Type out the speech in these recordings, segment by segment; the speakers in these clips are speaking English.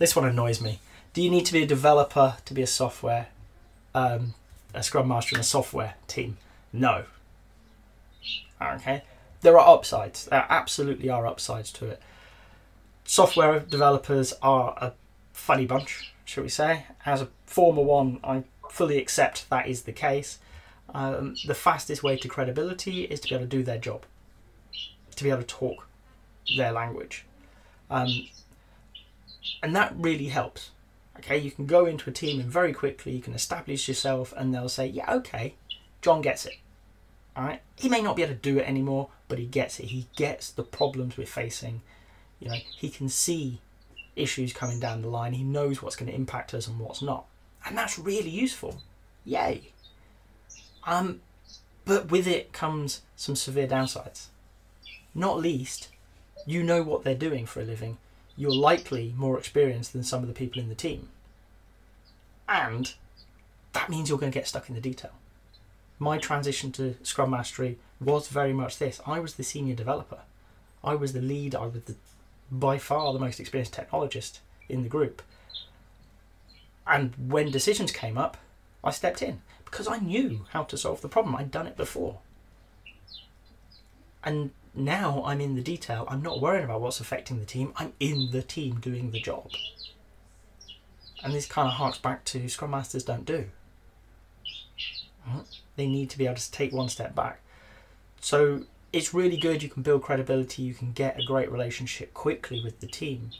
this one annoys me. Do you need to be a developer to be a software, um, a Scrum Master in a software team? No. Okay. There are upsides. There absolutely are upsides to it. Software developers are a funny bunch, shall we say. As a former one, I fully accept that is the case. Um, the fastest way to credibility is to be able to do their job, to be able to talk their language. Um, and that really helps. Okay, you can go into a team and very quickly you can establish yourself, and they'll say, Yeah, okay, John gets it. All right, he may not be able to do it anymore, but he gets it. He gets the problems we're facing. You know, he can see issues coming down the line. He knows what's going to impact us and what's not, and that's really useful. Yay! Um, but with it comes some severe downsides. Not least, you know what they're doing for a living. You're likely more experienced than some of the people in the team. And that means you're going to get stuck in the detail. My transition to Scrum Mastery was very much this. I was the senior developer. I was the lead. I was the, by far the most experienced technologist in the group. And when decisions came up, I stepped in because I knew how to solve the problem. I'd done it before. And now I'm in the detail. I'm not worrying about what's affecting the team. I'm in the team doing the job. And this kind of harks back to Scrum Masters don't do. They need to be able to take one step back. So it's really good. You can build credibility. You can get a great relationship quickly with the team.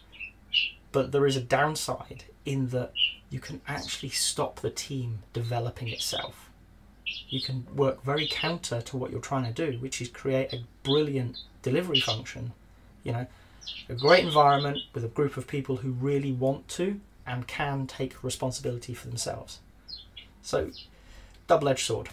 But there is a downside in that you can actually stop the team developing itself. You can work very counter to what you're trying to do, which is create a brilliant delivery function. You know, a great environment with a group of people who really want to and can take responsibility for themselves. So, double edged sword.